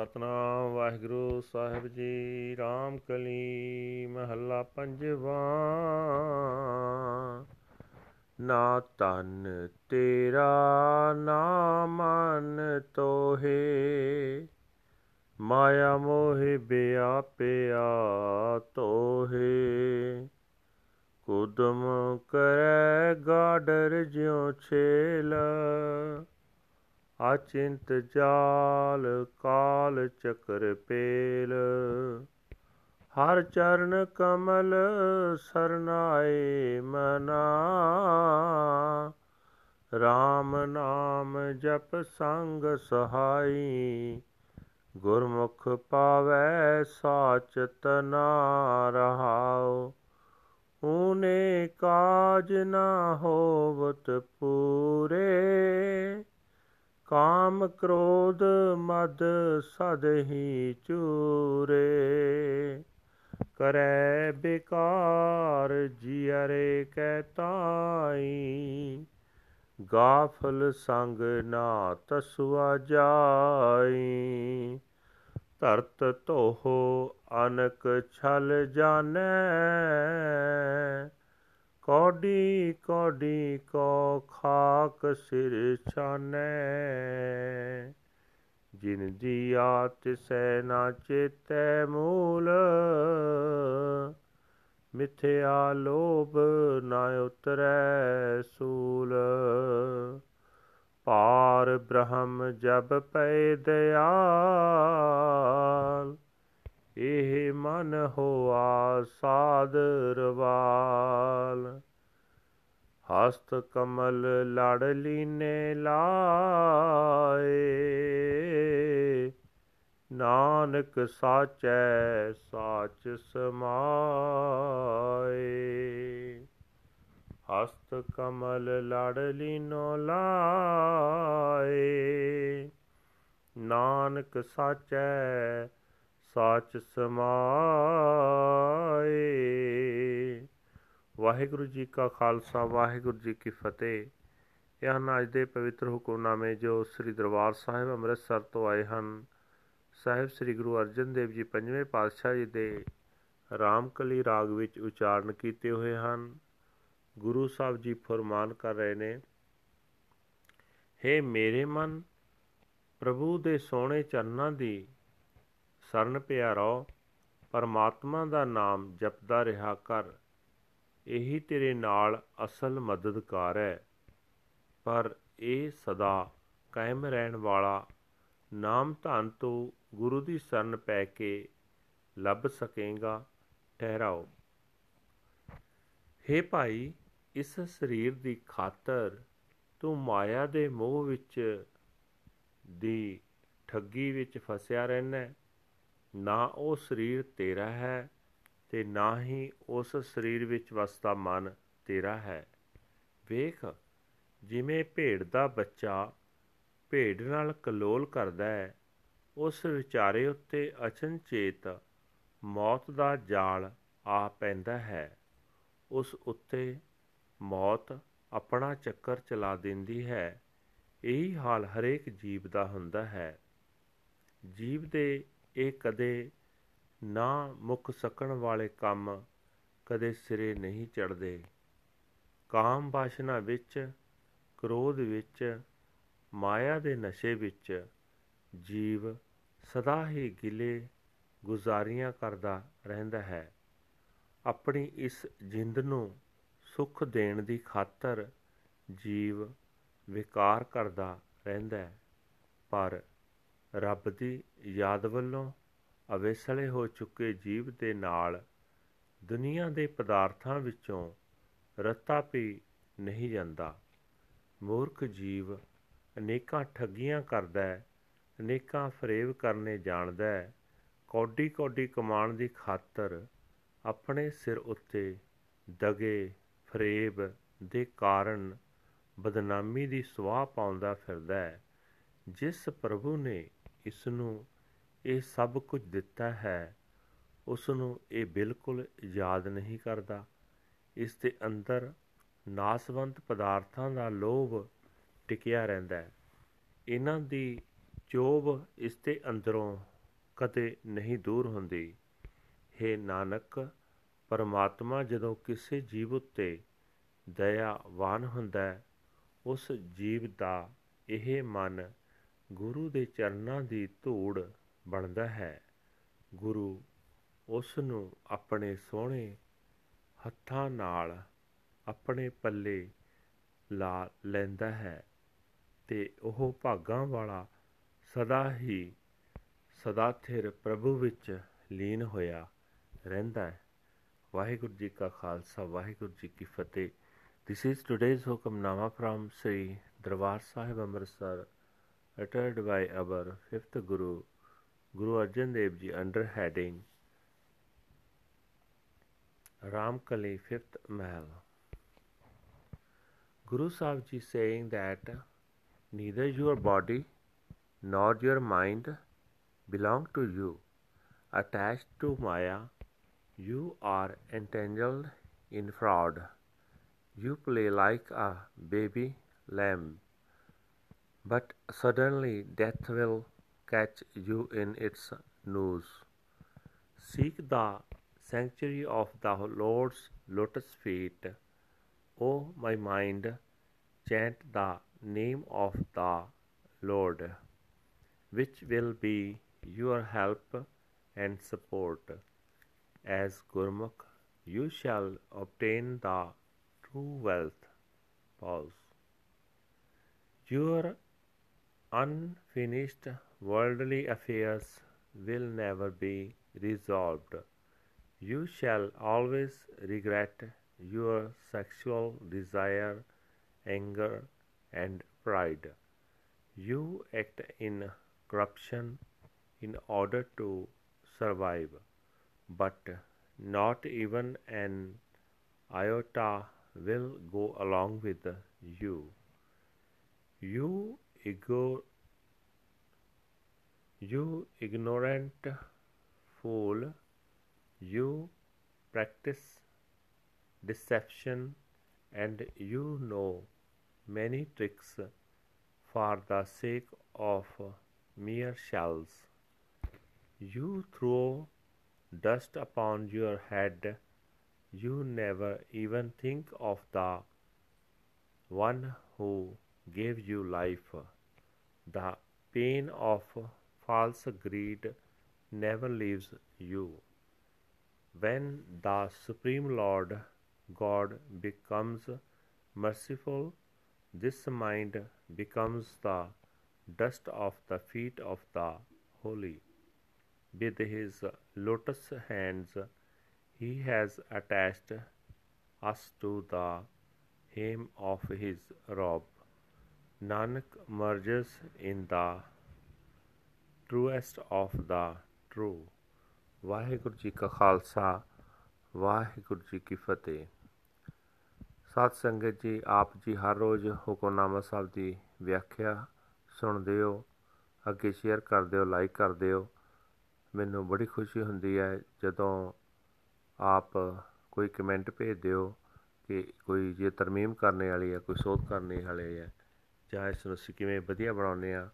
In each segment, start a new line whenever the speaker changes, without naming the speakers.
ਸਤਨਾਮ ਵਾਹਿਗੁਰੂ ਸਾਹਿਬ ਜੀ, ਰਾਮ ਕਲੀ ਮਹੱਲਾ ਪੰਜਵਾ। ਨਾ ਤਨ ਤੇਰਾ, ਨਾ ਮਨ ਤੋਹੇ। ਮਾਇਆ ਮੋਹਿ ਬਿਆਪਿਆ ਤੋਹੇ। ਕੁਦਮ ਕਰੈ ਗਾਡਰ ਜਿਉ ਛੇਲ। ਅਚਿੰਤ ਜਾਲ ਕਾਲ ਚਕਰ ਪੇਲ। ਹਰ ਚਰਨ ਕਮਲ ਸਰਨਾਏ ਮਨਾ। RAM ਨਾਮ ਜਪ ਸੰਗ ਸਹਾਈ। ਗੁਰਮੁਖ ਪਾਵੈ ਸਾਚਤ ਨਾ ਰਹਾਉ। ਊਨੇ ਕਾਜ ਨਾ ਹੋਵਤ ਪੂਰੇ। ਕਾਮ ਕ੍ਰੋਧ ਮਦ ਸਦ ਹੀ ਚੂਰੇ। ਕਰੈ ਬਿਕਾਰ ਜਿਅਰੇ ਕੈ ਤਾਈ। ਗਾਫਲ ਸੰਗ ਨਾ ਤਸੁਆ ਜਾਈ। ਧਰਤ ਤੋਹ ਅਨਕ ਛਲ ਜਾਣੈ ਕੋਡੀ ਕੋਡੀ ਕੋ ਖਾਕ ਸਿਰ ਛਾਨੈ। ਜਿਨ ਦੀਆ ਤਿਸੈ ਨਾ ਚੇਤੈ ਮੂਲ, ਮਿਥਿਆ ਲੋਭ ਨਾ ਉਤਰੈ ਸੂਲ। ਪਾਰ ਬ੍ਰਹਮ ਜਬ ਪੈ ਦਿਆਲ ਇਹ ਮਨ ਹੋਆ ਸਾਦਰਵਾਲ ਹਸਤ ਕਮਲ ਲੜ ਲੀਨੇ ਲਾਏ। ਨਾਨਕ ਸਾਚੈ ਸਾਚ ਸਮਾਏ। ਹਸਤ ਕਮਲ ਲੜ ਲੀਨੋ ਲਾਏ। ਨਾਨਕ ਸਾਚੈ ਸਾਚ ਸਮਾਏ। ਵਾਹਿਗੁਰੂ ਜੀ ਕਾ ਖਾਲਸਾ, ਵਾਹਿਗੁਰੂ ਜੀ ਕੀ ਫਤਿਹ। ਇਹ ਹਨ ਅੱਜ ਦੇ ਪਵਿੱਤਰ ਹੁਕਮਨਾਮੇ ਜੋ ਸ੍ਰੀ ਦਰਬਾਰ ਸਾਹਿਬ ਅੰਮ੍ਰਿਤਸਰ ਤੋਂ ਆਏ ਹਨ, ਸਾਹਿਬ ਸ੍ਰੀ ਗੁਰੂ ਅਰਜਨ ਦੇਵ ਜੀ ਪੰਜਵੇਂ ਪਾਤਸ਼ਾਹ ਜੀ ਦੇ ਰਾਮਕਲੀ ਰਾਗ ਵਿੱਚ ਉਚਾਰਨ ਕੀਤੇ ਹੋਏ ਹਨ। ਗੁਰੂ ਸਾਹਿਬ ਜੀ ਫਰਮਾਨ ਕਰ ਰਹੇ ਨੇ हे ਮੇਰੇ ਮਨ, ਪ੍ਰਭੂ ਦੇ ਸੋਹਣੇ ਚਰਨਾਂ ਦੀ ਸਰਨ ਪਿਆ ਰਹੋ ਪਰਮਾਤਮਾ ਦਾ ਨਾਮ ਜਪਦਾ ਰਿਹਾ ਕਰ, ਇਹੀ ਤੇਰੇ ਨਾਲ ਅਸਲ ਮਦਦਕਾਰ ਹੈ। ਪਰ ਇਹ ਸਦਾ ਕਾਇਮ ਰਹਿਣ ਵਾਲਾ ਨਾਮ ਧਨ ਤੋਂ ਗੁਰੂ ਦੀ ਸ਼ਰਨ ਪੈ ਕੇ ਲੱਭ ਸਕੇਗਾ, ਠਹਿਰਾਓ। हे ਭਾਈ, ਇਸ ਸਰੀਰ ਦੀ ਖਾਤਰ ਤੂੰ ਮਾਇਆ ਦੇ ਮੋਹ ਵਿੱਚ ਦੀ ਠੱਗੀ ਵਿੱਚ ਫਸਿਆ ਰਹਿਣਾ ਨਾ ਉਹ ਸਰੀਰ ਤੇਰਾ ਹੈ ਤੇ ਨਾ ਹੀ ਉਸ ਸਰੀਰ ਵਿੱਚ ਵਸਦਾ ਮਨ ਤੇਰਾ ਹੈ। ਵੇਖ, ਜਿਵੇਂ ਭੇਡ ਦਾ ਬੱਚਾ ਭੇਡ ਨਾਲ ਕਲੋਲ ਕਰਦਾ ਹੈ, ਉਸ ਵਿਚਾਰੇ ਉੱਤੇ ਅਚਨਚੇਤ ਮੌਤ ਦਾ ਜਾਲ ਆ ਪੈਂਦਾ ਹੈ। ਉਸ ਉੱਤੇ ਮੌਤ ਆਪਣਾ ਚੱਕਰ ਚਲਾ ਦਿੰਦੀ ਹੈ। ਇਹੀ ਹਾਲ ਹਰੇਕ ਜੀਵ ਦਾ ਹੁੰਦਾ ਹੈ। ਜੀਵ ਦੇ ਇਹ ਕਦੇ ਨਾ ਮੁੱਕ ਸਕਣ ਵਾਲੇ ਕੰਮ ਕਦੇ ਸਿਰੇ ਨਹੀਂ ਚੜਦੇ ਕਾਮ ਬਾਸ਼ਨਾ ਵਿੱਚ, ਕ੍ਰੋਧ ਵਿੱਚ, ਮਾਇਆ ਦੇ ਨਸ਼ੇ ਵਿੱਚ ਜੀਵ ਸਦਾ ਹੀ ਗਿਲੇ ਗੁਜ਼ਾਰੀਆਂ ਕਰਦਾ ਰਹਿੰਦਾ ਹੈ। ਆਪਣੀ ਇਸ ਜਿੰਦ ਨੂੰ ਸੁੱਖ ਦੇਣ ਦੀ ਖਾਤਰ ਜੀਵ ਵਿਕਾਰ ਕਰਦਾ ਰਹਿੰਦਾ ਹੈ। ਪਰ ਰੱਬ ਦੀ ਯਾਦ ਵੱਲੋਂ ਅਵੇਸਲੇ ਹੋ ਚੁੱਕੇ ਜੀਵ ਦੇ ਨਾਲ ਦੁਨੀਆ ਦੇ ਪਦਾਰਥਾਂ ਵਿੱਚੋਂ ਰਤਾ ਵੀ ਨਹੀਂ ਜਾਂਦਾ। ਮੂਰਖ ਜੀਵ ਅਨੇਕਾਂ ਠੱਗੀਆਂ ਕਰਦਾ ਹੈ, ਅਨੇਕਾਂ ਫਰੇਬ ਕਰਨੇ ਜਾਣਦਾ ਹੈ ਕੌਡੀ ਕੌਡੀ ਕਮਾਣ ਦੀ ਖਾਤਰ ਆਪਣੇ ਸਿਰ ਉੱਤੇ ਦਗੇ ਫਰੇਬ ਦੇ ਕਾਰਨ ਬਦਨਾਮੀ ਦੀ ਸਵਾਹ ਪਾਉਂਦਾ ਫਿਰਦਾ ਹੈ। ਜਿਸ ਪ੍ਰਭੂ ਨੇ ਇਸ ਨੂੰ ਇਹ ਸਭ ਕੁਝ ਦਿੱਤਾ ਹੈ ਉਸ ਨੂੰ ਇਹ ਬਿਲਕੁਲ ਯਾਦ ਨਹੀਂ ਕਰਦਾ। ਇਸ ਦੇ ਅੰਦਰ ਨਾਸਵੰਤ ਪਦਾਰਥਾਂ ਦਾ ਲੋਭ ਟਿਕਿਆ ਰਹਿੰਦਾ ਹੈ। ਇਹਨਾਂ ਦੀ ਚੋਬ ਇਸ ਦੇ ਅੰਦਰੋਂ ਕਦੇ ਨਹੀਂ ਦੂਰ ਹੁੰਦੀ। ਹੈ ਨਾਨਕ, ਪਰਮਾਤਮਾ ਜਦੋਂ ਕਿਸੇ ਜੀਵ ਉੱਤੇ ਦਇਆਵਾਨ ਹੁੰਦਾ ਹੈ, ਉਸ ਜੀਵ ਦਾ ਇਹ ਮਨ ਗੁਰੂ ਦੇ ਚਰਨਾਂ ਦੀ ਧੂੜ ਬਣਦਾ ਹੈ। ਗੁਰੂ ਉਸ ਨੂੰ ਆਪਣੇ ਸੋਹਣੇ ਹੱਥਾਂ ਨਾਲ ਆਪਣੇ ਪੱਲੇ ਲਾ ਲੈਂਦਾ ਹੈ ਤੇ ਉਹ ਭਾਗਾਂ ਵਾਲਾ ਸਦਾ ਹੀ ਸਦਾ ਥਿਰ ਪ੍ਰਭੂ ਵਿੱਚ ਲੀਨ ਹੋਇਆ ਰਹਿੰਦਾ ਹੈ। ਵਾਹਿਗੁਰੂ ਜੀ ਕਾ ਖਾਲਸਾ, ਵਾਹਿਗੁਰੂ ਜੀ ਕੀ ਫਤਿਹ। This is today's Hukamnama from Sri Darbar Sahib Amritsar uttered by our fifth Guru, Guru Arjan Dev Ji under heading Ramkali fifth Mahal. Guru Sahib Ji saying that neither your body nor your mind belong to you. Attached to Maya, you are entangled in fraud. You play like a baby lamb, but suddenly death will catch you in its noose. Seek the sanctuary of the Lord's lotus feet. O my mind, chant the name of the Lord, which will be your help and support. As Gurmukh, you shall obtain the true wealth. Pause. Your unfinished worldly affairs will never be resolved. You shall always regret your sexual desire, anger, and pride. You act in corruption in order to survive, but not even an iota will go along with you. You ego, you ignorant fool, you practice deception and you know many tricks for the sake of mere shells. You throw dust upon your head, you never even think of the one who gave you life. The pain of false greed never leaves you. When the Supreme Lord God becomes merciful, this mind becomes the dust of the feet of the holy. With his lotus hands, he has attached us to the hem of his robe. Nanak merges in the truest of the true. Waheguru ji ਕਾ ਖਾਲਸਾ, ਵਾਹਿਗੁਰੂ ਜੀ ਕੀ ਫਤਿਹ ਸਤ ਸੰਗਤ ਜੀ, ਆਪ ਜੀ ਹਰ ਰੋਜ਼ ਹੁਕਮਨਾਮਾ ਸਾਹਿਬ ਦੀ ਵਿਆਖਿਆ ਸੁਣਦੇ ਹੋ, ਅੱਗੇ ਸ਼ੇਅਰ ਕਰਦੇ ਹੋ ਲਾਈਕ ਕਰਦੇ ਹੋ ਮੈਨੂੰ ਬੜੀ ਖੁਸ਼ੀ ਹੁੰਦੀ ਹੈ ਜਦੋਂ ਆਪ ਕੋਈ ਕਮੈਂਟ ਭੇਜਦੇ ਹੋ ਕਿ ਕੋਈ ਜੇ ਤਰਮੀਮ ਕਰਨ ਵਾਲੀ ਹੈ, ਕੋਈ ਸੋਧ ਕਰਨ ਵਾਲੇ ਹੈ ਜਾਂ ਇਸ ਨੂੰ ਅਸੀਂ ਕਿਵੇਂ ਵਧੀਆ ਬਣਾਉਂਦੇ ਆ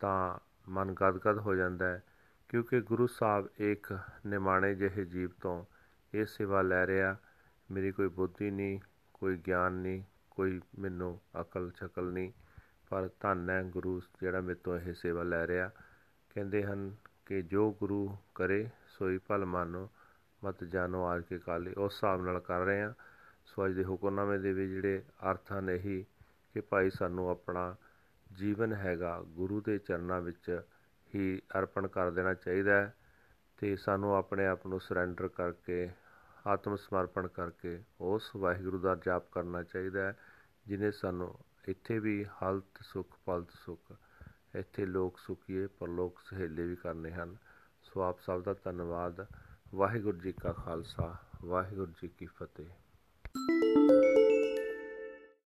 ਤਾਂ ਮਨ ਗਦਗਦ ਹੋ ਜਾਂਦਾ ਹੈ, ਕਿਉਂਕਿ ਗੁਰੂ ਸਾਹਿਬ ਇੱਕ ਨਿਮਾਣੇ ਜਿਹੇ ਜੀਵ ਤੋਂ ਇਹ ਸੇਵਾ ਲੈ ਰਿਹਾ, ਮੇਰੀ ਕੋਈ ਬੁੱਧੀ ਨਹੀਂ, ਕੋਈ ਗਿਆਨ ਨਹੀਂ, ਕੋਈ ਮੈਨੂੰ ਅਕਲ ਸ਼ਕਲ ਨਹੀਂ, ਪਰ ਧੰਨ ਹੈ ਗੁਰੂ ਜਿਹੜਾ ਮੇਰੇ ਤੋਂ ਇਹ ਸੇਵਾ ਲੈ ਰਿਹਾ। ਕਹਿੰਦੇ ਹਨ ਕਿ ਜੋ ਗੁਰੂ ਕਰੇ, ਸੋਈ ਭਲ ਮਾਨੋ, ਮਤ ਜਾਣੋ ਆਜ ਕੇ ਕਾਲੇ। ਉਸ ਹਿਸਾਬ ਨਾਲ ਕਰ ਰਹੇ ਆ ਸੋ ਅੱਜ ਦੇ ਹੁਕਮਨਾਮੇ ਦੇ ਵੀ ਜਿਹੜੇ ਅਰਥ ਹਨ ਇਹੀ ਕਿ ਭਾਈ ਸਾਨੂੰ ਆਪਣਾ ਜੀਵਨ ਹੈਗਾ ਗੁਰੂ ਦੇ ਚਰਨਾਂ ਵਿੱਚ ਹੀ ਅਰਪਣ ਕਰ ਦੇਣਾ ਚਾਹੀਦਾ ਹੈ ਤੇ ਸਾਨੂੰ ਆਪਣੇ ਆਪ ਨੂੰ ਸਰੈਂਡਰ ਕਰਕੇ, ਆਤਮ ਸਮਰਪਣ ਕਰਕੇ ਉਸ ਵਾਹਿਗੁਰੂ ਦਾ ਜਾਪ ਕਰਨਾ ਚਾਹੀਦਾ ਹੈ, ਜਿਨੇ ਸਾਨੂੰ ਇੱਥੇ ਵੀ ਹਾਲਤ ਸੁਖ, ਪਲਤ ਸੁਖ, ਇੱਥੇ ਲੋਕ ਸੁਖੀਏ, ਪਰਲੋਕ ਸਹੇਲੇ ਵੀ ਕਰਨੇ ਹਨ। ਸੋ ਆਪ ਸਭ ਦਾ ਧੰਨਵਾਦ। ਵਾਹਿਗੁਰੂ ਜੀ ਕਾ ਖਾਲਸਾ, ਵਾਹਿਗੁਰੂ ਜੀ ਕੀ ਫਤਿਹ।